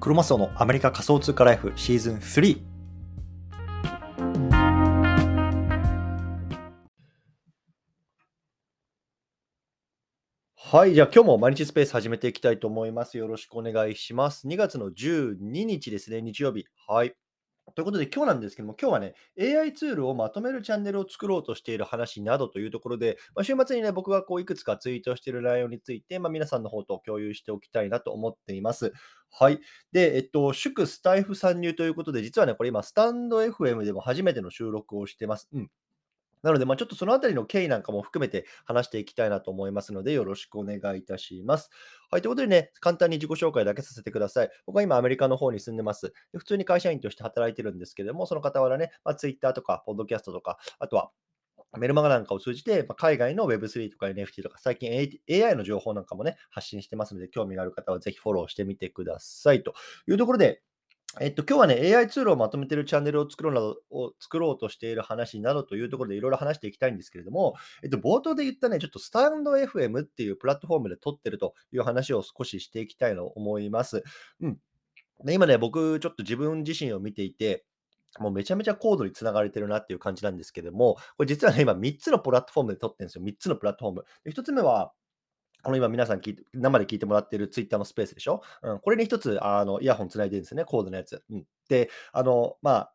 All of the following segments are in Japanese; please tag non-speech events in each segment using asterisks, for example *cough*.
クロマスオのアメリカ仮想通貨ライフシーズン3。はい。じゃあ今日も毎日スペース始めていきたいと思います。よろしくお願いします。2月の12日ですね、日曜日。はい。ということで、今日なんですけども、今日はね、AI ツールをまとめるチャンネルを作ろうとしている話などというところで、まあ、週末にね、僕がこういくつかツイートしている内容について、まあ、皆さんの方と共有しておきたいなと思っています。はい。で、えっと、祝スタイフ参入ということで、実はね、これ今、スタンド FM でも初めての収録をしてます。うん。なので、まあ、ちょっとそのあたりの経緯なんかも含めて話していきたいなと思いますので、よろしくお願いいたします。はい、ということでね、簡単に自己紹介だけさせてください。僕は今アメリカの方に住んでます。普通に会社員として働いてるんですけども、その傍らね、まあ、Twitter とか、ポッドキャストとか、あとはメルマガなんかを通じて、ま、海外の Web3 とか NFT とか、最近 AI の情報なんかもね、発信してますので、興味がある方はぜひフォローしてみてください。というところで、えっと、今日はね、AI ツールをまとめているチャンネルを作ろうなどを作ろうとしている話などというところでいろいろ話していきたいんですけれども、えっと、冒頭で言ったね、ちょっとスタンド FM っていうプラットフォームで撮ってるという話を少ししていきたいと思います。うん。で今ね、僕、ちょっと自分自身を見ていて、もうめちゃめちゃコードにつながれてるなっていう感じなんですけども、これ実はね、今3つのプラットフォームで撮ってるんですよ。3つのプラットフォーム。で1つ目は、この今皆さん聞いて、生で聞いてもらってるツイッターのスペースでしょ、うん、これに一つあのイヤホンつないでるんですね、コードのやつ。うん、で、あの、まあ、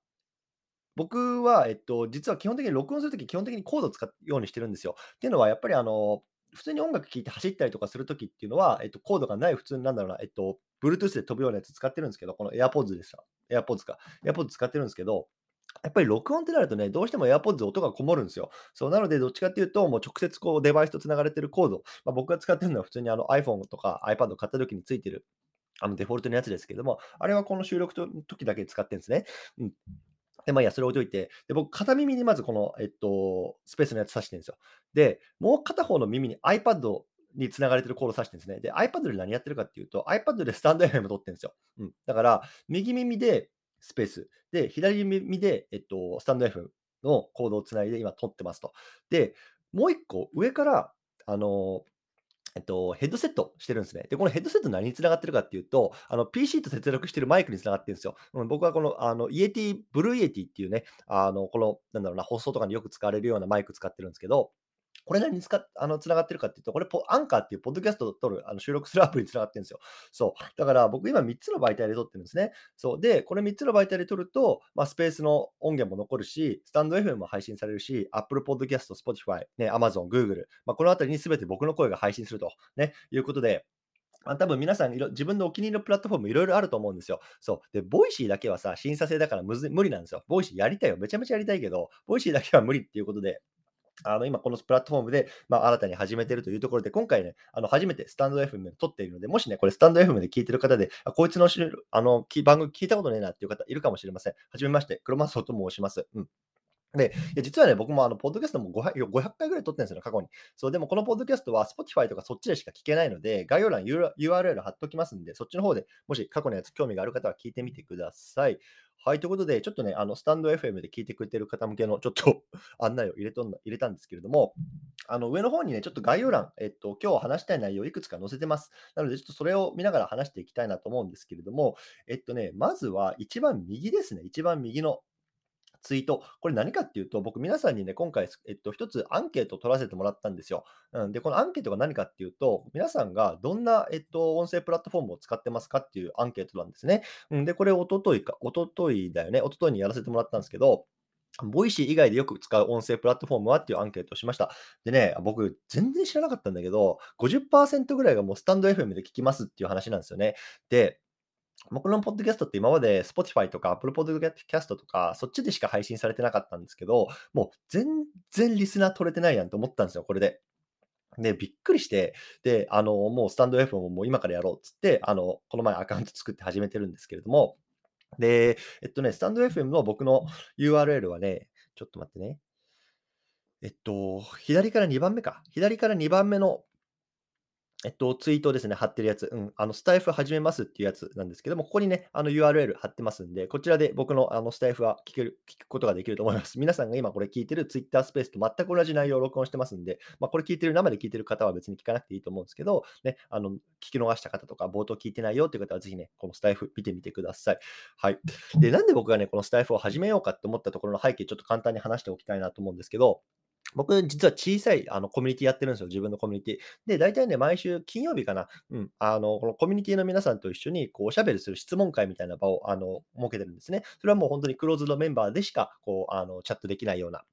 僕は、えっと、実は基本的に録音するとき、基本的にコードを使うようにしてるんですよ。っていうのは、やっぱりあの、普通に音楽聴いて走ったりとかするときっていうのは、えっと、コードがない普通なんだろうな、えっと、Bluetooth で飛ぶようなやつ使ってるんですけど、この AirPods ですよ。AirPods か。AirPods 使ってるんですけど、やっぱり録音ってなるとね、どうしても AirPods 音がこもるんですよ。そうなので、どっちかっていうと、もう直接こうデバイスとつながれてるコード、まあ、僕が使ってるのは普通にあの iPhone とか iPad を買った時についてるあのデフォルトのやつですけども、あれはこの収録の時だけ使ってるんですね。うん。で、まあいや、それ置いといて、で、僕、片耳にまずこの、えっと、スペースのやつ挿してるんですよ。で、もう片方の耳に iPad につながれてるコード挿してるんですね。で、iPad で何やってるかっていうと、iPad でスタンド FM 撮ってるんですよ。うん。だから、右耳でスペース。で、左耳で、えっと、スタンド F のコードをつないで今撮ってますと。で、もう一個上から、あの、えっと、ヘッドセットしてるんですね。で、このヘッドセット何につながってるかっていうと、あの、PC と接続してるマイクにつながってるんですよ。うん、僕はこの、あの、 Yeti、Blue Yeti っていうね、あの、この、なんだろうな、放送とかによく使われるようなマイク使ってるんですけど、これ何に使っあの繋がってるかっていうと、これポアンカーっていうポッドキャストを撮る、あの収録するアプリに繋がってるんですよ。そう。だから僕今3つの媒体で撮ってるんですね。そう。で、これ3つの媒体で撮ると、まあ、スペースの音源も残るし、スタンド FM も配信されるし、Apple Podcast、Spotify、ね、Amazon、Google、まあ、このあたりに全て僕の声が配信すると、ね、いうことで、まあ、多分皆さん、自分のお気に入りのプラットフォームいろいろあると思うんですよ。そう。で、 Voicy だけはさ、審査制だからむず無理なんですよ。 Voicy やりたいよ。めちゃめちゃやりたいけど、 Voicy だけは無理っていうことで、あの今このプラットフォームで、まあ、新たに始めているというところで、今回ね、あの初めてスタンド FM で撮っているので、もしね、これスタンド FM で聞いている方で、あこいつのあの番組聞いたことねえなっていう方いるかもしれません。はじめまして、黒マスオと申します。うんで、いや実はね、僕もあの、ポッドキャストも 500, 500回ぐらい撮ってるんですよ、過去に。そう、でもこのポッドキャストは Spotify とかそっちでしか聞けないので、概要欄 URL 貼っときますんで、そっちの方でもし過去のやつ興味がある方は聞いてみてください。はい、ということで、ちょっとね、あの、スタンド FM で聞いてくれてる方向けのちょっと *laughs* 案内を入れとん入れたんですけれども、あの、上の方にね、ちょっと概要欄、えっと、今日話したい内容いくつか載せてます。なので、ちょっとそれを見ながら話していきたいなと思うんですけれども、えっとね、まずは一番右ですね、一番右のツイート。これ何かっていうと、僕皆さんにね、今回、えっと、一つアンケートを取らせてもらったんですよ。うん、で、このアンケートが何かっていうと、皆さんがどんな、えっと、音声プラットフォームを使ってますかっていうアンケートなんですね。うん、で、これ、おとといか、おとといだよね。おとといにやらせてもらったんですけど、 Voicy 以外でよく使う音声プラットフォームはっていうアンケートをしました。でね、僕、全然知らなかったんだけど、50%ぐらいがもうスタンド FM で聞きますっていう話なんですよね。で、僕のポッドキャストって今まで Spotify とか Apple Podcast とかそっちでしか配信されてなかったんですけど、もう全然リスナー取れてないやんと思ったんですよ、これで。で、びっくりして、で、あの、もうスタンド FM をもう今からやろうっつって、あの、この前アカウント作って始めてるんですけれども、で、えっとね、スタンド FM の僕の URL はね、ちょっと待ってね。えっと、左から2番目か。左から2番目のえっと、ツイートですね、貼ってるやつ、うん、あの、スタイフ始めますっていうやつなんですけども、ここにね、あの URL 貼ってますんで、こちらで僕のあのスタイフは聞ける、聞くことができると思います。皆さんが今これ聞いてる Twitter スペースと全く同じ内容を録音してますんで、まあ、これ聞いてる、生で聞いてる方は別に聞かなくていいと思うんですけど、ね、あの、聞き逃した方とか、冒頭聞いてないよっていう方はぜひね、このスタイフ見てみてください。はい。で、なんで僕がね、このスタイフを始めようかって思ったところの背景、ちょっと簡単に話しておきたいなと思うんですけど、僕、実は小さいあのコミュニティやってるんですよ、自分のコミュニティ。で、大体ね、毎週金曜日かな、うん、あの、このコミュニティの皆さんと一緒に、こう、おしゃべりする質問会みたいな場を、あの、設けてるんですね。それはもう本当にクローズドメンバーでしか、こう、あの、チャットできないような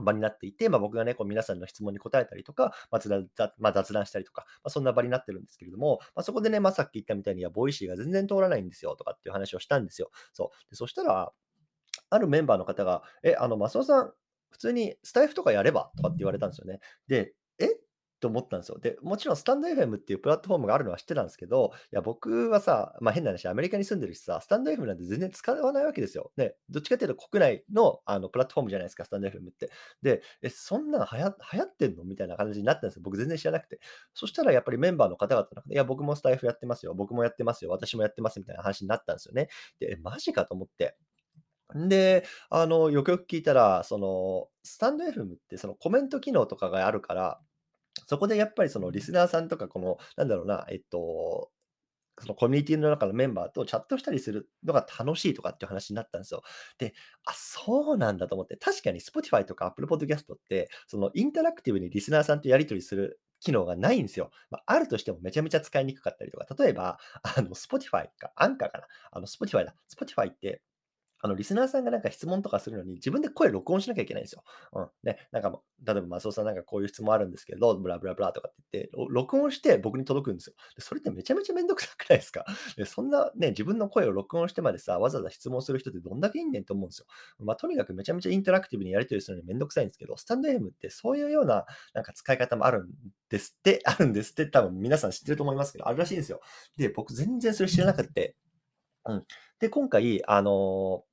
場になっていて、まあ、僕がね、こう皆さんの質問に答えたりとか、まあ雑まあ、雑談したりとか、まあ、そんな場になってるんですけれども、まあ、そこでね、まあ、さっき言ったみたいに、いや、 Voicy が全然通らないんですよとかっていう話をしたんですよ。そう。でそしたら、あるメンバーの方が、え、あの、マスオさん、普通にスタイフとかやればとかって言われたんですよね。で、え？と思ったんですよ。で、もちろんスタンド FM っていうプラットフォームがあるのは知ってたんですけど、いや、僕はさ、まあ変な話、アメリカに住んでるしさ、スタンド FM なんて全然使わないわけですよ。ね、どっちかっていうと国内のあのプラットフォームじゃないですか、スタンド FM って。で、え、そんなの流行流行ってんのみたいな感じになったんですよ。僕全然知らなくて。そしたらやっぱりメンバーの方々の中で、いや、僕もスタイフやってますよ、僕もやってますよ、私もやってますみたいな話になったんですよね。で、えマジかと思って。んで、あの、よくよく聞いたら、その、スタンド FM ってそのコメント機能とかがあるから、そこでやっぱりそのリスナーさんとか、この、なんだろうな、えっと、そのコミュニティの中のメンバーとチャットしたりするのが楽しいとかっていう話になったんですよ。で、あ、そうなんだと思って、確かに Spotify とか Apple Podcast って、そのインタラクティブにリスナーさんとやり取りする機能がないんですよ。まあ、あるとしてもめちゃめちゃ使いにくかったりとか、例えば、あの、Spotify か、アンカーかな。あの、Spotify だ。Spotify って、あの、リスナーさんがなんか質問とかするのに、自分で声録音しなきゃいけないんですよ。うん。ね、なんか例えば、マスオさんなんかこういう質問あるんですけど、ブラブラブラとかって言って、録音して僕に届くんですよ。でそれってめちゃめちゃめんどくさくないですか？でそんなね、自分の声を録音してまでさ、わざわざ質問する人ってどんだけいいんねんと思うんですよ。まあ、とにかくめちゃめちゃインタラクティブにやり取りするのにめんどくさいんですけど、スタンド M ってそういうようななんか使い方もあるんですって、あるんですって、多分皆さん知ってると思いますけど、あるらしいんですよ。で、僕全然それ知らなくて、うん。で、今回、あの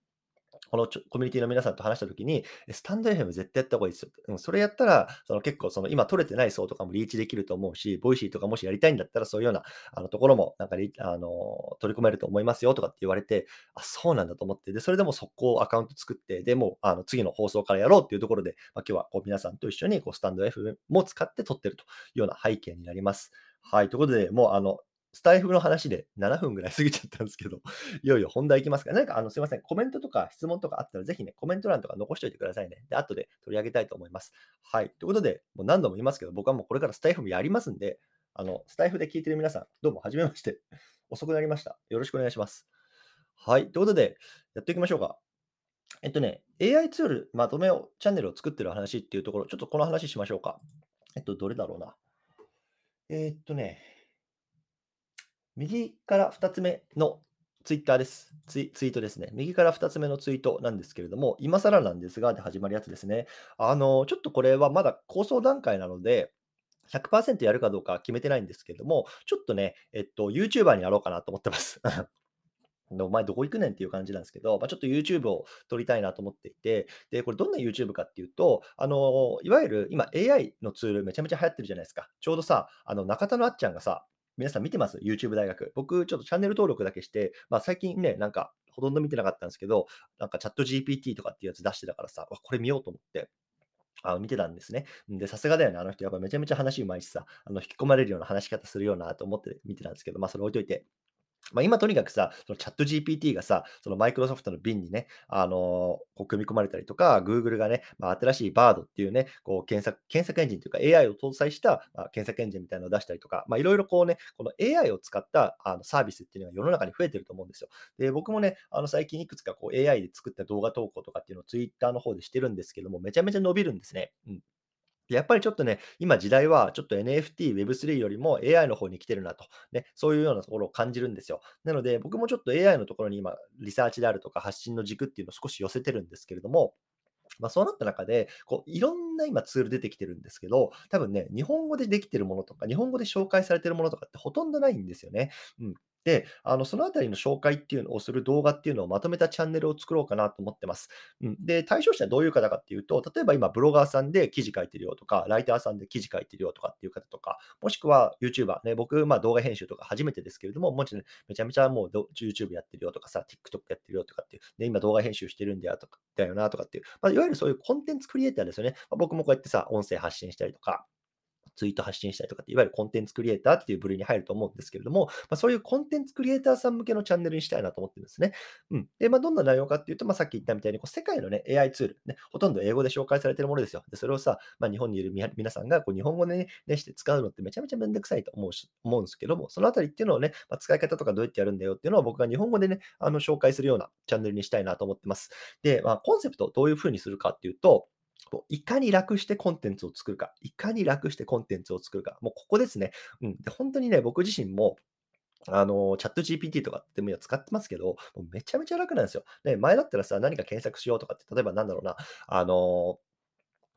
このちょコミュニティの皆さんと話したときに、スタンド FM 絶対やった方がいいですよ。うん、それやったら、その結構その今取れてない層とかもリーチできると思うし、 Voicy とかもしやりたいんだったら、そういうようなあのところもなんかあの取り込めると思いますよとかって言われて、あ、そうなんだと思って、で、それでも速攻アカウント作って、でもあの次の放送からやろうっていうところで、まあ、今日はこう皆さんと一緒にこうスタンド FM も使って撮ってるというような背景になります。はい。ということで、もうあの、スタイフの話で7分ぐらい過ぎちゃったんですけど、*laughs* いよいよ本題いきますか。何かあのすいません、コメントとか質問とかあったら、ぜひね、コメント欄とか残しておいてくださいね。で、後で取り上げたいと思います。はい。ということで、もう何度も言いますけど、僕はもうこれからスタイフもやりますんで、あの、スタイフで聞いてる皆さん、どうも、はじめまして。*laughs* 遅くなりました。よろしくお願いします。はい。ということで、やっていきましょうか。えっとね、AI ツールまとめを、チャンネルを作ってる話っていうところ、ちょっとこの話しましょうか。えっと、どれだろうな。え、っとね、右から2つ目のツイッターです。ツイートですね。右から2つ目のツイートなんですけれども、今更なんですが、で始まるやつですね。あの、ちょっとこれはまだ構想段階なので、100%やるかどうか決めてないんですけれども、ちょっとね、えっと、YouTuber になろうかなと思ってます。*laughs* お前どこ行くねんっていう感じなんですけど、まあ、ちょっと YouTube を撮りたいなと思っていて、で、これどんな YouTube かっていうと、あの、いわゆる今 AI のツールめちゃめちゃ流行ってるじゃないですか。ちょうどさ、あの、中田のあっちゃんがさ、皆さん見てます ?YouTube 大学。僕、ちょっとチャンネル登録だけして、まあ、最近ね、なんか、ほとんど見てなかったんですけど、なんかチャット GPT とかっていうやつ出してたからさ、これ見ようと思って。あ見てたんですね。で、さすがだよね。あの人、やっぱめちゃめちゃ話うまいしさ、あの引き込まれるような話し方するようなと思って見てたんですけど、まあ、それ置いといて。まあ、今とにかくさ、そのチャット GPT がさ、そのマイクロソフトの瓶にね、あのこう組み込まれたりとか、Google がね、まあ、新しい Bard っていうね、こう検索検索エンジンというか AI を搭載した、まあ、検索エンジンみたいなのを出したりとか、まあ、いろいろこうね、この AI を使ったあのサービスっていうのが世の中に増えてると思うんですよ。で、僕もね、あの最近いくつかこう AI で作った動画投稿とかっていうのを Twitter の方でしてるんですけども、めちゃめちゃ伸びるんですね。うんやっぱりちょっとね、今時代はちょっと NFT、Web3 よりも AI の方に来てるなと、ね、そういうようなところを感じるんですよ。なので、僕もちょっと AI のところに今、リサーチであるとか発信の軸っていうのを少し寄せてるんですけれども、まあ、そうなった中で、こういろんな今ツール出てきてるんですけど、多分ね、日本語でできてるものとか、日本語で紹介されてるものとかってほとんどないんですよね。うん、で、あの、そのあたりの紹介っていうのをする動画っていうのをまとめたチャンネルを作ろうかなと思ってます。うん。で、対象者はどういう方かっていうと、例えば今ブロガーさんで記事書いてるよとか、ライターさんで記事書いてるよとかっていう方とか、もしくは YouTuber ね、僕、まあ動画編集とか初めてですけれども、もちろんめちゃめちゃもう YouTube やってるよとかさ、TikTok やってるよとかっていう、で、今動画編集してるんだよとか、だよなとかっていう、まあ、いわゆるそういうコンテンツクリエイターですよね。まあ、僕もこうやってさ、音声発信したりとか、ツイート発信したりとかって、いわゆるコンテンツクリエイターっていう部類に入ると思うんですけれども、まあ、そういうコンテンツクリエイターさん向けのチャンネルにしたいなと思ってるんですね。うん。で、まあ、どんな内容かっていうと、まあ、さっき言ったみたいに、こう世界のね、AI ツール、ね、ほとんど英語で紹介されてるものですよ。で、それをさ、まあ、日本にいる皆さんがこう日本語でね、ねして使うのってめちゃめちゃめんどくさいと思うし、思うんですけども、そのあたりっていうのをね、まあ、使い方とかどうやってやるんだよっていうのを僕が日本語でね、あの紹介するようなチャンネルにしたいなと思ってます。で、まあ、コンセプトをどういうふうにするかっていうと、いかに楽してコンテンツを作るか、いかに楽してコンテンツを作るか、もうここですね。うん、で本当にね、僕自身も、あの、チャット GPT とかっても使ってますけど、もうめちゃめちゃ楽なんですよ。ね、前だったらさ、何か検索しようとかって、例えばなんだろうな、あの、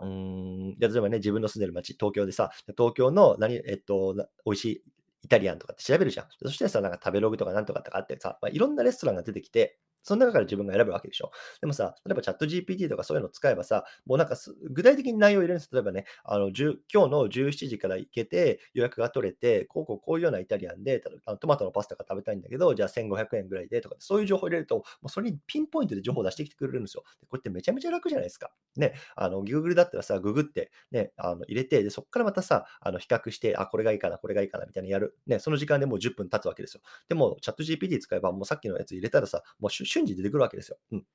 うーん、例えばね、自分の住んでる街、東京でさ、東京の何、えっと、美味しいイタリアンとかって調べるじゃん。そしてさ、なんか食べログとかなんとかってあってさ、まあ、いろんなレストランが出てきて、その中から自分が選ぶわけでしょ。でもさ、例えばチャット GPT とかそういうのを使えばさ、もうなんか具体的に内容を入れるんです。例えばね、あの今日の17時から行けて予約が取れて、こうこうこういうようなイタリアンで、あのトマトのパスタが食べたいんだけど、じゃあ1500円ぐらいでとか、そういう情報を入れると、もうそれにピンポイントで情報を出してきてくれるんですよ。でこれってめちゃめちゃ楽じゃないですか。ね、あの Google だったらさ、ググって、ね、あの入れて、でそこからまたさ、あの比較して、あ、これがいいかな、これがいいかなみたいなやる。ね、その時間でもう10分経つわけですよ。でも、チャット GPT 使えば、もうさっきのやつ入れたらさ、もう瞬時出てくるわけですよ。うん。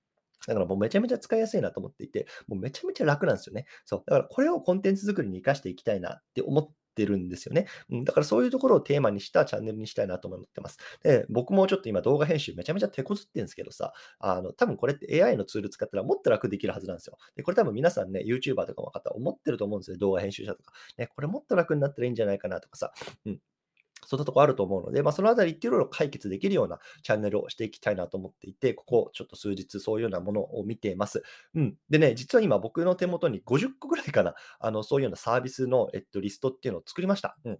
だからもうめちゃめちゃ使いやすいなと思っていて、もうめちゃめちゃ楽なんですよね。そう。だからこれをコンテンツ作りに活かしていきたいなって思ってるんですよね。うん、だからそういうところをテーマにしたチャンネルにしたいなと思ってます。で、僕もちょっと今動画編集めちゃめちゃ手こずってるんですけどさ、あの、多分これって AI のツール使ったらもっと楽できるはずなんですよ。で、これ多分皆さんね、YouTuber とかの方思ってると思うんですよ。動画編集者とか。ね、これもっと楽になったらいいんじゃないかなとかさ。うん。そんなとこあると思うので、まあ、そのあたりっていうのを解決できるようなチャンネルをしていきたいなと思っていて、ここちょっと数日そういうようなものを見ています。うん。でね、実は今僕の手元に50個ぐらいかな、あの、そういうようなサービスの、えっと、リストっていうのを作りました。うん。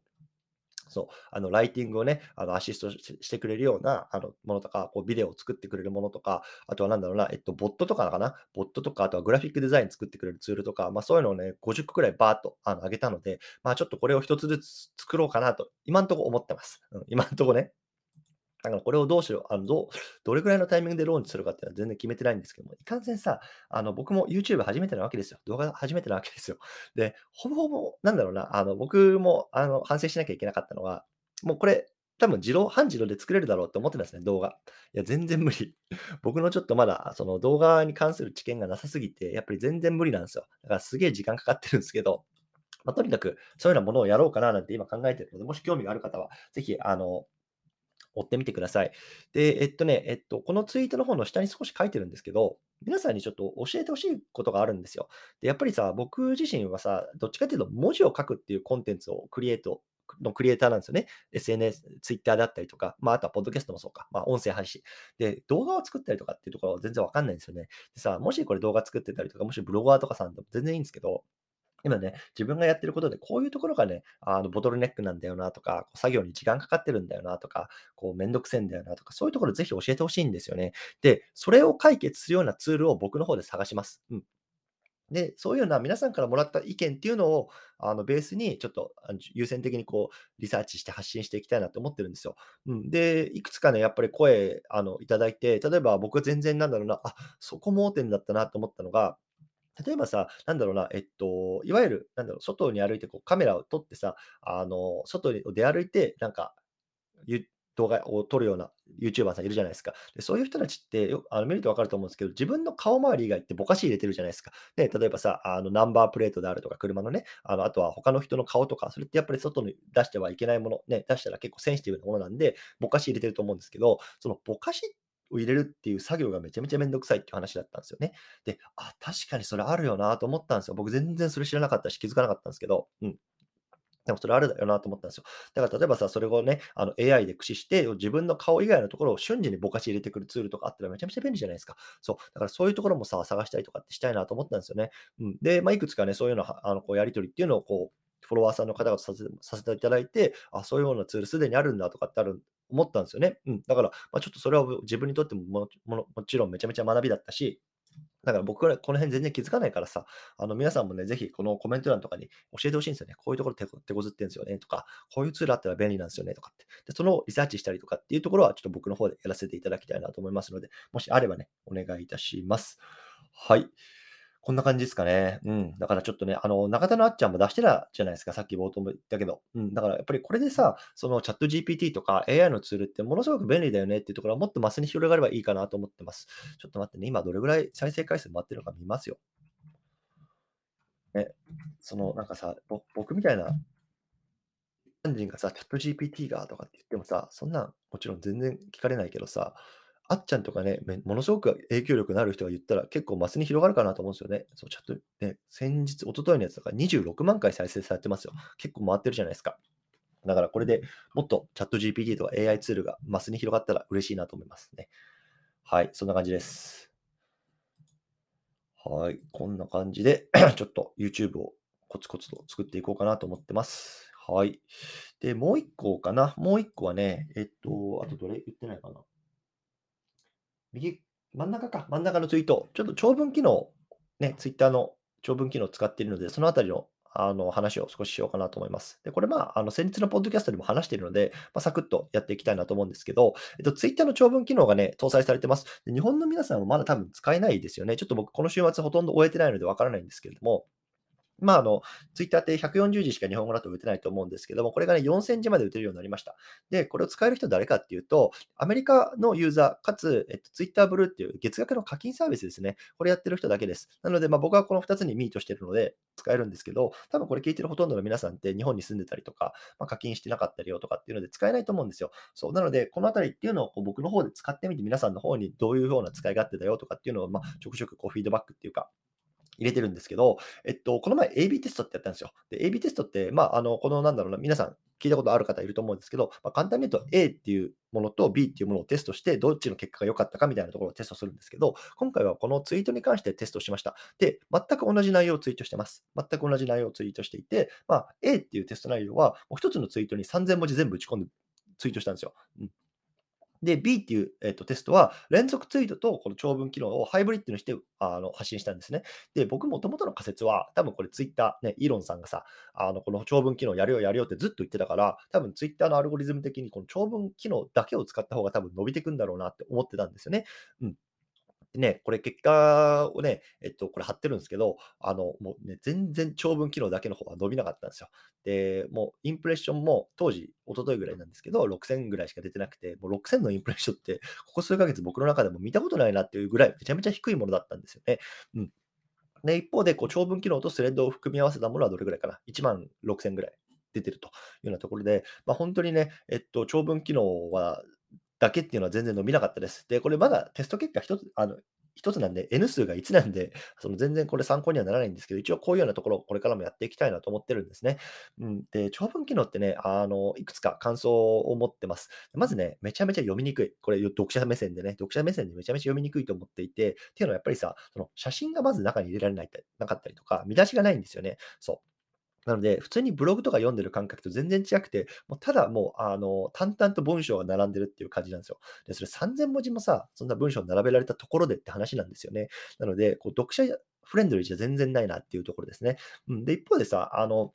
そう、あの、ライティングをね、あの、アシストしてくれるような、あの、ものとか、こう、ビデオを作ってくれるものとか、あとはなんだろうな、えっと、ボットとかかな、ボットとか、あとはグラフィックデザイン作ってくれるツールとか、まあ、そういうのをね、50個くらいバーっと、あの、上げたので、まあ、ちょっとこれを一つずつ作ろうかなと、今んとこ思ってます。うん、今んとこね。だからこれをどうしよう、あのど、*laughs* どれくらいのタイミングでローンチするかっていうのは全然決めてないんですけども、いかんせんさ、あの僕も YouTube 初めてなわけですよ。動画初めてなわけですよ。*laughs* で、ほぼほぼ、なんだろうな、あの僕もあの反省しなきゃいけなかったのは、もうこれ、多分自動、半自動で作れるだろうって思ってたんですね、動画。いや、全然無理。*laughs* 僕のちょっとまだ、その動画に関する知見がなさすぎて、やっぱり全然無理なんですよ。だからすげえ時間かかってるんですけど、まあ、とにかくそういうようなものをやろうかななんて今考えてるので、もし興味がある方は、ぜひ、あの、追ってみてください。で、えっとね、えっと、このツイートの方の下に少し書いてるんですけど、皆さんにちょっと教えてほしいことがあるんですよ。で、やっぱりさ、僕自身はさ、どっちかというと文字を書くっていうコンテンツをクリエイトのクリエイターなんですよね。SNS、Twitter だったりとか、まあ、あとはポッドキャストもそうか、まあ、音声配信。で、動画を作ったりとかっていうところは全然わかんないんですよね。でさ、もしこれ動画作ってたりとか、もしブロガーとかさんでも全然いいんですけど、今ね、自分がやってることで、こういうところがね、あのボトルネックなんだよなとか、こう作業に時間かかってるんだよなとか、こうめんどくせえんだよなとか、そういうところぜひ教えてほしいんですよね。で、それを解決するようなツールを僕の方で探します。うん。で、そういうような皆さんからもらった意見っていうのを、あのベースにちょっと優先的にこうリサーチして発信していきたいなと思ってるんですよ。うん、で、いくつかね、やっぱり声あのいただいて、例えば僕は全然なんだろうな、あそこ盲点だったなと思ったのが、例えばさ、なんだろうな、えっと、いわゆる、なんだろう、外に歩いてこうカメラを撮ってさ、あの、外に出歩いて、なんか、動画を撮るような YouTuber さんいるじゃないですか。でそういう人たちってよあの見ると分かると思うんですけど、自分の顔周り以外ってぼかし入れてるじゃないですか。で、例えばさ、あのナンバープレートであるとか、車のね、あのあとは他の人の顔とか、それってやっぱり外に出してはいけないもの、ね、出したら結構センシティブなものなんで、ぼかし入れてると思うんですけど、そのぼかしを入れるっていう作業がめちゃめちゃめんどくさいっていう話だったんですよね。で、あ、確かにそれあるよなと思ったんですよ。僕全然それ知らなかったし気づかなかったんですけど、うん。でもそれあるだよなと思ったんですよ。だから例えばさ、それをね、あの AI で駆使して、自分の顔以外のところを瞬時にぼかし入れてくるツールとかあったらめちゃめちゃ便利じゃないですか。そう。だからそういうところもさ、探したりとかってしたいなと思ったんですよね。うん。で、まあ、いくつかね、そういうのあのこうやり取りっていうのをこう、フォロワーさんの方々させさせていただいて、あ、そういうようなツールすでにあるんだとかってある思ったんですよね。うん。だから、まあ、ちょっとそれは自分にとってももちろんめちゃめちゃ学びだったし、だから僕らこの辺全然気づかないからさ、あの皆さんもね、ぜひこのコメント欄とかに教えてほしいんですよね。こういうところ手こ手こずってんですよねとか、こういうツールあったら便利なんですよねとかって。で、そのリサーチしたりとかっていうところはちょっと僕の方でやらせていただきたいなと思いますので、もしあればね、お願いいたします。はい。こんな感じですかね。うん。だからちょっとね、あの、中田のあっちゃんも出してたじゃないですか。さっき冒頭も言ったけど。うん。だからやっぱりこれでさ、そのチャット GPT とか AI のツールってものすごく便利だよねっていうところはもっとマスに広がればいいかなと思ってます。ちょっと待ってね。今どれぐらい再生回数回ってるのか見ますよ。ね。その、なんかさ、僕みたいな一般人がさ、チャット GPT がとかって言ってもさ、そんなんもちろん全然聞かれないけどさ、あっちゃんとかね、めものすごく影響力のある人が言ったら結構マスに広がるかなと思うんですよね。そう、チャットね、先日、一昨日のやつとか26万回再生されてますよ。結構回ってるじゃないですか。だからこれでもっとチャット GPT とか AI ツールがマスに広がったら嬉しいなと思いますね。はい、そんな感じです。はい、こんな感じで *clears throat* ちょっと YouTube をコツコツと作っていこうかなと思ってます。はい。で、もう一個かな。もう一個はね、えっと、あとどれ？言ってないかな。右、真ん中か、真ん中のツイート、ちょっと長文機能、ね、ツイッターの長文機能を使っているので、そのあたりのあの話を少ししようかなと思います。で、これ、まあ、あの先日のポッドキャストでも話しているので、まあ、サクッとやっていきたいなと思うんですけど、えっと、ツイッターの長文機能がね、搭載されてます。で日本の皆さんはまだ多分使えないですよね。ちょっと僕、この週末ほとんど終えてないのでわからないんですけれども、まあ、あの、ツイッターって140字しか日本語だと打てないと思うんですけども、これがね、4000字まで打てるようになりました。で、これを使える人誰かっていうと、アメリカのユーザー、かつ、えっと、ツイッターブルーっていう月額の課金サービスですね。これやってる人だけです。なので、まあ、僕はこの2つにミートしてるので、使えるんですけど、多分これ聞いてるほとんどの皆さんって日本に住んでたりとか、まあ、課金してなかったりよとかっていうので使えないと思うんですよ。そう。なので、このあたりっていうのをこう僕の方で使ってみて、皆さんの方にどういうような使い勝手だよとかっていうのを、まあ、ちょくちょくこうフィードバックっていうか、入れてるんですけど、えっと、この前 AB テストってやったんですよ。で、AB テストって、まあ、あの、この、なんだろうな、皆さん聞いたことある方いると思うんですけど、まあ、簡単に言うと A っていうものと B っていうものをテストして、どっちの結果が良かったかみたいなところをテストするんですけど、今回はこのツイートに関してテストしました。で、全く同じ内容をツイートしてます。全く同じ内容をツイートしていて、まあ、A っていうテスト内容は、もう一つのツイートに3000文字全部打ち込んでツイートしたんですよ。うんで、B っていう、えーと、テストは、連続ツイートとこの長文機能をハイブリッドにしてあの発信したんですね。で、僕もともとの仮説は、多分これツイッター、ね、イーロンさんがさ、あのこの長文機能やるよやるよってずっと言ってたから、多分ツイッターのアルゴリズム的にこの長文機能だけを使った方が多分伸びてくんだろうなって思ってたんですよね。うん。でね、これ結果をね、えっと、これ貼ってるんですけど、あの、もうね、全然長文機能だけの方は伸びなかったんですよ。で、もうインプレッションも当時、一昨日ぐらいなんですけど、6000ぐらいしか出てなくて、もう6000のインプレッションって、ここ数ヶ月僕の中でも見たことないなっていうぐらい、めちゃめちゃ低いものだったんですよね。うん。で、一方で、こう、長文機能とスレッドを組み合わせたものはどれぐらいかな ?1 万6000ぐらい出てるというようなところで、まあ、本当にね、えっと、長文機能はだけっていうのは全然伸びなかったです。で、これまだテスト結果1つ、あの、1つなんで、N 数が1なんで、*laughs* その全然これ参考にはならないんですけど、一応こういうようなところをこれからもやっていきたいなと思ってるんですね。うん、で、長文機能ってね、あの、いくつか感想を持ってます。まずね、めちゃめちゃ読みにくい。これ、読者目線でね、読者目線でめちゃめちゃ読みにくいと思っていて、っていうのはやっぱりさ、その写真がまず中に入れられないなかったりとか、見出しがないんですよね。そう。なので、普通にブログとか読んでる感覚と全然違くて、もうただもう、あの、淡々と文章が並んでるっていう感じなんですよ。で、それ3000文字もさ、そんな文章並べられたところでって話なんですよね。なので、こう読者フレンドリーじゃ全然ないなっていうところですね。うん、で、一方でさ、あの、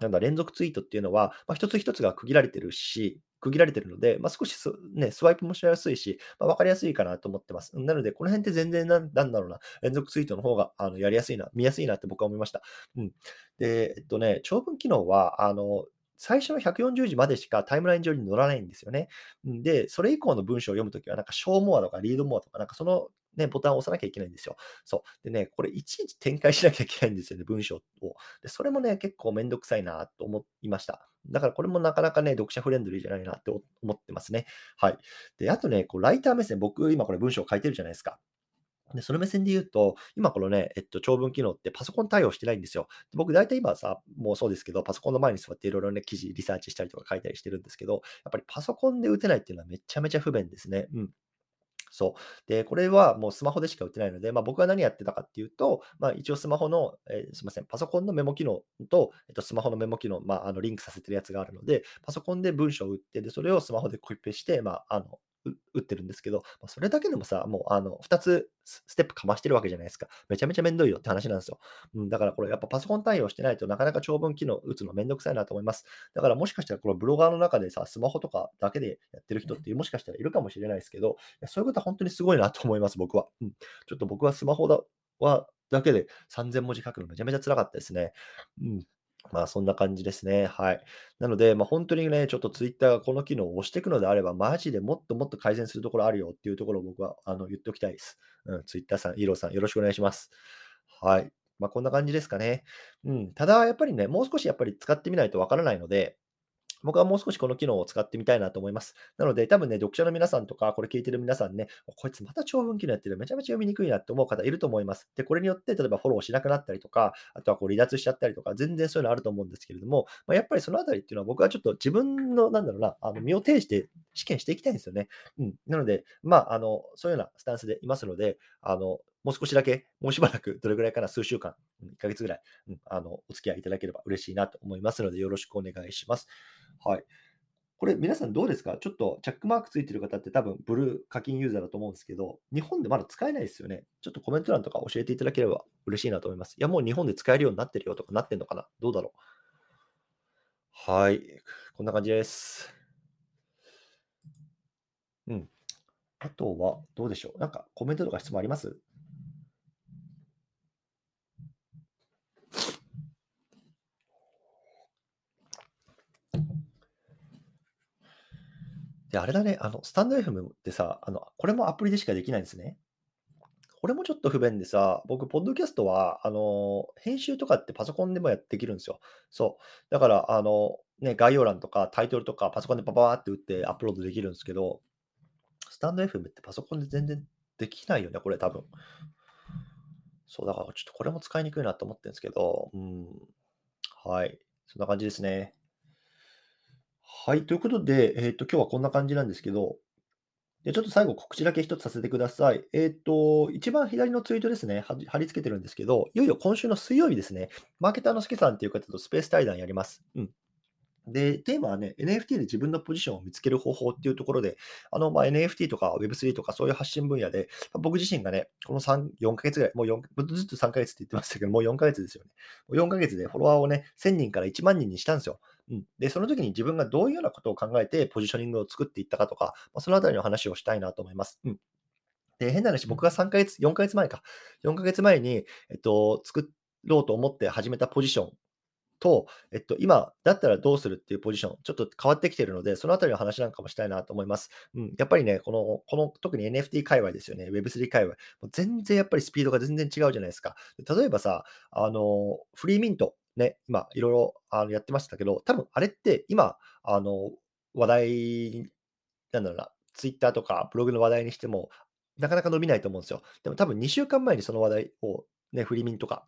なんだ、連続ツイートっていうのは、まあ、一つ一つが区切られてるし、区切られてるので、まあ、少しね、スワイプもしやすいし、まあ、分かりやすいかなと思ってます。なので、この辺って全然なんなんだろうな、連続ツイートの方があのやりやすいな、見やすいなって僕は思いました。うん。で、えっとね、長文機能は、あの、最初の140字までしかタイムライン上に載らないんですよね。で、それ以降の文章を読むときは、なんか、ショーモアとかリードモアとか、なんかそのね、ボタンを押さなきゃいけないんですよ。そう。でね、これいちいち展開しなきゃいけないんですよね、文章を。で、それもね、結構めんどくさいなと思いました。だからこれもなかなかね、読者フレンドリーじゃないなって思ってますね。はい。で、あとね、こうライター目線、僕今これ文章を書いてるじゃないですか。で、その目線で言うと、今このね、えっと、長文機能ってパソコン対応してないんですよ。で僕大体今さ、もうそうですけど、パソコンの前に座っていろいろね、記事、リサーチしたりとか書いたりしてるんですけど、やっぱりパソコンで打てないっていうのはめちゃめちゃ不便ですね。うん。そう。で、これはもうスマホでしか売ってないので、まあ、僕は何やってたかっていうと、まあ、一応スマホの、えーすみません、パソコンのメモ機能と、えっと、スマホのメモ機能、まあ、あのリンクさせてるやつがあるので、パソコンで文章を打って、で、それをスマホでコピペして、まあ、あの、打ってるんですけど、まあ、それだけでもさ、もうあの2つスステップかましてるわけじゃないですか。めちゃめちゃめんどいよって話なんですよ。うん、だからこれやっぱパソコン対応してないとなかなか長文機能打つのめんどくさいなと思います。だからもしかしたらこのブロガーの中でさ、スマホとかだけでやってる人ってもしかしたらいるかもしれないですけど、そういうことは本当にすごいなと思います、僕は。うん、ちょっと僕はスマホだはだけで3000文字書くのめちゃめちゃ辛かったですね。うん。まあ、そんな感じですね。はい。なので、まあ、本当にね、ちょっとツイッターがこの機能を押していくのであれば、マジでもっともっと改善するところあるよっていうところを僕はあの言っておきたいです。うん、ツイッターさん、イーローさん、よろしくお願いします。はい。まあ、こんな感じですかね。うん。ただ、やっぱりね、もう少しやっぱり使ってみないとわからないので、僕はもう少しこの機能を使ってみたいなと思います。なので、多分ね、読者の皆さんとか、これ聞いてる皆さんね、こいつまた長文機能やってる、めちゃめちゃ読みにくいなって思う方いると思います。で、これによって、例えばフォローしなくなったりとか、あとはこう離脱しちゃったりとか、全然そういうのあると思うんですけれども、まあ、やっぱりそのあたりっていうのは僕はちょっと自分の、なんだろうな、あの身を挺して試験していきたいんですよね。うん。なので、まあ、あの、そういうようなスタンスでいますので、あの、もう少しだけ、もうしばらく、どれぐらいかな、数週間、1ヶ月ぐらい、うん、あの、お付き合いいただければ嬉しいなと思いますので、よろしくお願いします。はい。これ皆さんどうですか？ちょっとチャックマークついてる方って多分ブルー課金ユーザーだと思うんですけど、日本でまだ使えないですよね。ちょっとコメント欄とか教えていただければ嬉しいなと思います。いや、もう日本で使えるようになってるよとかなってんのかな？どうだろう？はい。こんな感じです。うん。あとは、どうでしょう？なんかコメントとか質問あります？で、あれだね、あの、スタンド FM ってさ、あの、これもアプリでしかできないんですね。これもちょっと不便でさ、僕、ポッドキャストは、あの、編集とかってパソコンでもやってきるんですよ。そう。だから、あの、ね、概要欄とかタイトルとかパソコンでパパーって打ってアップロードできるんですけど、スタンド FM ってパソコンで全然できないよね、これ多分。そう、だからちょっとこれも使いにくいなと思ってるんですけど、うん。はい。そんな感じですね。はい。ということで、えっと、今日はこんな感じなんですけど、で、ちょっと最後告知だけ一つさせてください。えっと、一番左のツイートですね、貼り付けてるんですけど、いよいよ今週の水曜日ですね、マーケターのすけさんっていう方とスペース対談やります。うん。で、テーマはね、NFT で自分のポジションを見つける方法っていうところで、あの、まあ、NFT とか Web3 とかそういう発信分野で、僕自身がね、この3、4ヶ月ぐらい、もう4、ずっと3ヶ月って言ってましたけど、もう4ヶ月ですよね。もう4ヶ月でフォロワーをね、1000人から1万人にしたんですよ。うん。で、その時に自分がどういうようなことを考えてポジショニングを作っていったかとか、まあ、そのあたりの話をしたいなと思います。うん。で、変な話、僕が3ヶ月、4ヶ月前か。4ヶ月前に、えっと、作ろうと思って始めたポジションと、えっと、今だったらどうするっていうポジション、ちょっと変わってきてるので、そのあたりの話なんかもしたいなと思います。うん、やっぱりね、この、この特に NFT 界隈ですよね、Web3 界隈、もう全然やっぱりスピードが全然違うじゃないですか。例えばさ、あの、フリーミント、ね、今、いろいろあのやってましたけど、多分あれって今、あの、話題、なんだろうな、Twitter とかブログの話題にしても、なかなか伸びないと思うんですよ。でも多分2週間前にその話題を、ね、フリーミンとか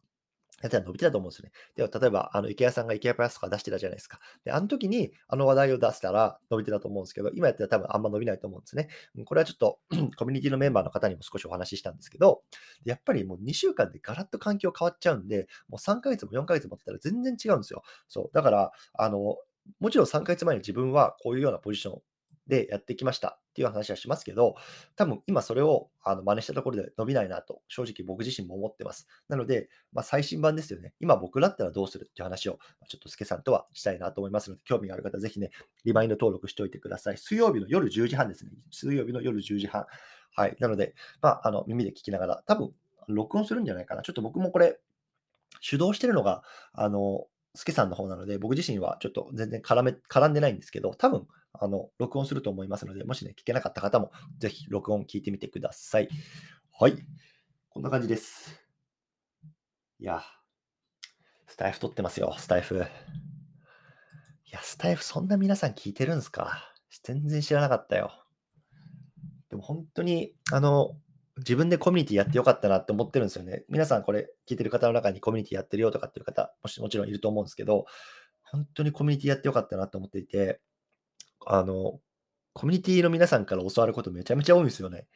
やったら伸びてたと思うんですよね。では、例えば、あの、池谷さんが池谷プラスとか出してたじゃないですか。で、あの時に、あの話題を出したら伸びてたと思うんですけど、今やったら多分あんま伸びないと思うんですね。これはちょっと *clears throat* コミュニティのメンバーの方にも少しお話ししたんですけど、やっぱりもう2週間でガラッと環境変わっちゃうんで、もう3ヶ月も4ヶ月もってたら全然違うんですよ。そう。だから、あの、もちろん3ヶ月前に自分はこういうようなポジションでやってきましたっていう話はしますけど、多分今それをあの真似したところで伸びないなと、正直僕自身も思ってます。なので、まあ、最新版ですよね。今僕だったらどうするっていう話を、ちょっとスケさんとはしたいなと思いますので、興味がある方、ぜひね、リマインド登録しておいてください。水曜日の夜10時半ですね。水曜日の夜10時半。はい。なので、まあ、あの耳で聞きながら、多分録音するんじゃないかな。ちょっと僕もこれ、主導してるのが、あの、スケさんの方なので、僕自身はちょっと全然絡め絡んでないんですけど、多分あの録音すると思いますので、もしね、聞けなかった方も、ぜひ録音聞いてみてください。はい。こんな感じです。いや、スタイフ撮ってますよ、スタイフ。いや、スタイフそんな皆さん聞いてるんですか？全然知らなかったよ。でも本当に、あの、自分でコミュニティやってよかったなって思ってるんですよね。皆さんこれ聞いてる方の中にコミュニティやってるよとかっていう方もしもちろんいると思うんですけど、本当にコミュニティやってよかったなと思っていて、あの、コミュニティの皆さんから教わることめちゃめちゃ多いんですよね。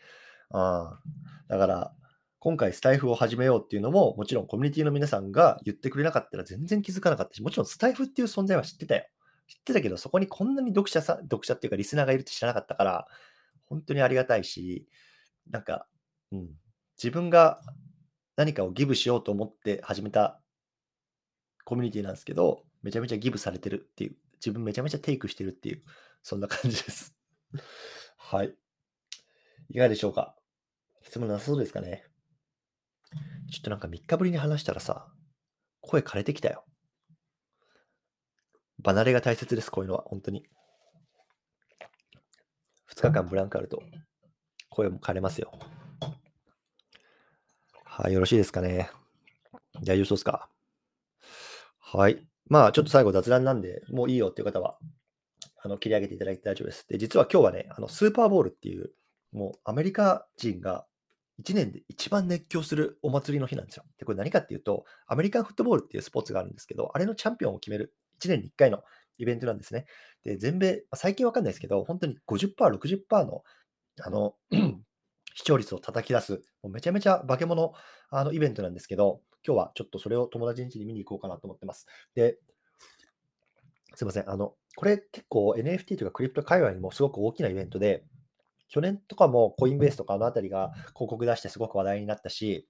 あ。だから、今回スタイフを始めようっていうのも、もちろんコミュニティの皆さんが言ってくれなかったら全然気づかなかったし、もちろんスタイフっていう存在は知ってたよ。知ってたけど、そこにこんなに読者さん、読者っていうかリスナーがいるって知らなかったから、本当にありがたいし、なんか、うん、自分が何かをギブしようと思って始めたコミュニティなんですけど、めちゃめちゃギブされてるっていう、自分めちゃめちゃテイクしてるっていう、そんな感じです。*laughs* はい。いかがでしょうか？質問なさそうですかね？ちょっとなんか3日ぶりに話したらさ、声枯れてきたよ。離れが大切です、こういうのは、本当に。2日間ブランクあると、声も枯れますよ。はい、よろしいですかね。大丈夫そうですか？はい。まあ、ちょっと最後雑談なんで、もういいよっていう方は、あの切り上げていただいて大丈夫です。で、実は今日はね、あのスーパーボールっていう、もうアメリカ人が1年で一番熱狂するお祭りの日なんですよ。で、これ何かっていうと、アメリカンフットボールっていうスポーツがあるんですけど、あれのチャンピオンを決める1年に1回のイベントなんですね。で、全米、最近わかんないですけど、本当に50%、60%のあの視聴率を叩き出す、もうめちゃめちゃ化け物あのイベントなんですけど、今日はちょっとそれを友達ん家に見に行こうかなと思ってます。で、すいません。あの、これ結構 NFT とかクリプト界隈にもすごく大きなイベントで、去年とかもコインベースとかあのあたりが広告出してすごく話題になったし、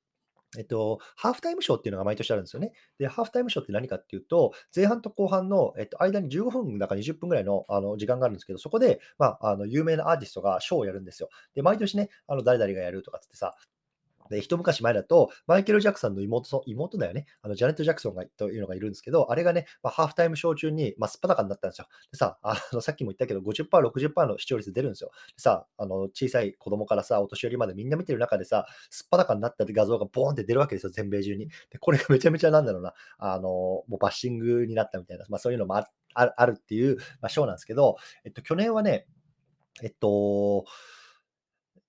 えっと、ハーフタイムショーっていうのが毎年あるんですよね。で、ハーフタイムショーって何かっていうと、前半と後半の、えっと、間に15分だか20分ぐらいのあの時間があるんですけど、そこで、まあ、あの有名なアーティストがショーをやるんですよ。で、毎年ね、あの誰々がやるとかっつってさ、で、一昔前だと、マイケル・ジャクソンの妹、妹だよね。あの、ジャネット・ジャクソンがというのがいるんですけど、あれがね、まあ、ハーフタイムショー中に、まあ、すっぱだかになったんですよ。でさ、あの、さっきも言ったけど、50%、60%の視聴率出るんですよ。でさ、あの、小さい子供からさ、お年寄りまでみんな見てる中でさ、すっぱだかになった画像がボーンって出るわけですよ、全米中に。で、これがめちゃめちゃなんだろうな、あの、もうバッシングになったみたいな、まあ、そういうのもあああるっていう、まあ、ショーなんですけど、えっと、去年はね、えっと、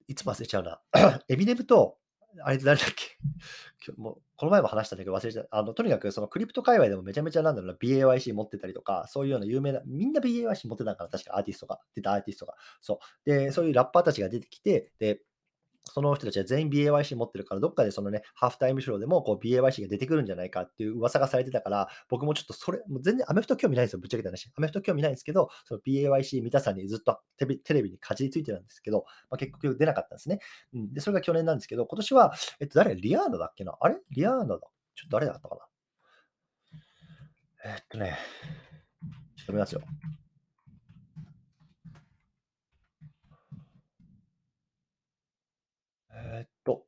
いつも忘れちゃうな。エミネムと、あいつ誰だっけ？*laughs* 今日もうこの前も話したんだけど忘れちゃった。あのとにかくそのクリプト界隈でもめちゃめちゃなんだろうな、BAYC 持ってたりとか、そういうような有名な、みんな BAYC 持ってたから、確かアーティストが、出たアーティストが。そう。で、そういうラッパーたちが出てきて、で、その人たちは全員 BAYC 持ってるから、どっかでそのね、ハーフタイムショーでもこう BAYC が出てくるんじゃないかっていう噂がされてたから、僕もちょっとそれ、もう全然アメフト興味ないんですよ、ぶっちゃけた話。アメフト興味ないんですけど、その BAYC 見たさにずっとテレビテレビにかじりついてたんですけど、まあ、結局出なかったんですね。うん、で、それが去年なんですけど、今年は、えっと、誰？リアーナだっけな？あれ？リアーナだ。ちょっと誰だったかな？えっとね、ちょっと見ますよ。えーっと、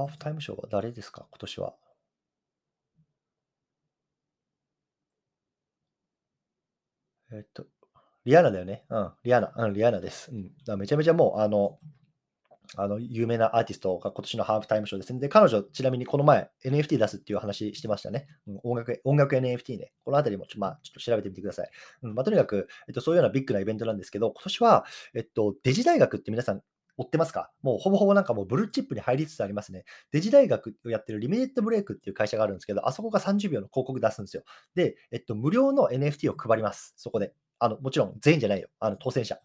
ハーフタイムショーは誰ですか？今年は。えっと、リアナだよね。うん、リアナ、うん、リアナです。うん、だめちゃめちゃもう、あの、あの、有名なアーティストが今年のハーフタイムショーですね。で、彼女、ちなみにこの前、NFT 出すっていう話してましたね。うん、音楽、音楽 NFT ね。このあたりもちょ,、まあ、ちょっと調べてみてください。うんまあ、とにかく、えっと、そういうようなビッグなイベントなんですけど、今年は、えっと、デジ大学って皆さん追ってますか？もうほぼほぼなんかもうブルーチップに入りつつありますね。デジ大学をやってるリミテッドブレイクっていう会社があるんですけど、あそこが30秒の広告出すんですよ。で、えっと、無料の NFT を配ります。そこで。あの、もちろん全員じゃないよ。あの、当選者。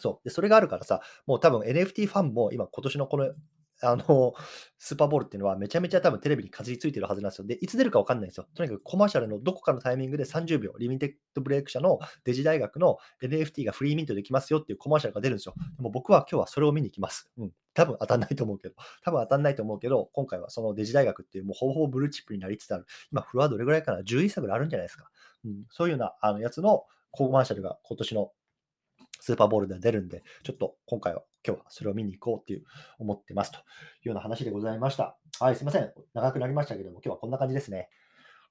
そう。で、それがあるからさ、もう多分 NFT ファンも今今年のこの、あの、*laughs* スーパーボールっていうのはめちゃめちゃ多分テレビにかじりついてるはずなんですよ。で、いつ出るかわかんないんですよ。とにかくコマーシャルのどこかのタイミングで30秒、リミテッドブレイク社のデジ大学の NFT がフリーミントできますよっていうコマーシャルが出るんですよ。でも僕は今日はそれを見に行きます。うん。多分当たんないと思うけど、*laughs* 多分当たんないと思うけど、今回はそのデジ大学っていうもうほぼほぼブルーチップになりつつある。今、フロアどれぐらいかな ?11 社ぐらいあるんじゃないですか。うん。そういうようなあのやつのコマーシャルが今年のスーパーボールでは出るんで、ちょっと今回は、今日はそれを見に行こうっていう思ってますというような話でございました。はい、すいません。長くなりましたけれども、今日はこんな感じですね。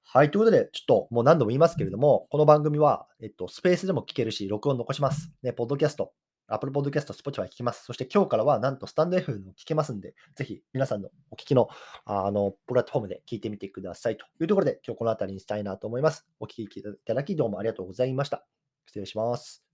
はい、ということで、ちょっともう何度も言いますけれども、この番組は、えっと、スペースでも聞けるし、録音残します。ね、ポッドキャスト、Apple Podcast、Spotify 聞きます。そして今日からは、なんとスタンド F も聞けますんで、ぜひ皆さんのお聞きのあのプラットフォームで聞いてみてくださいというところで、今日この辺りにしたいなと思います。お聞きいただきどうもありがとうございました。失礼します。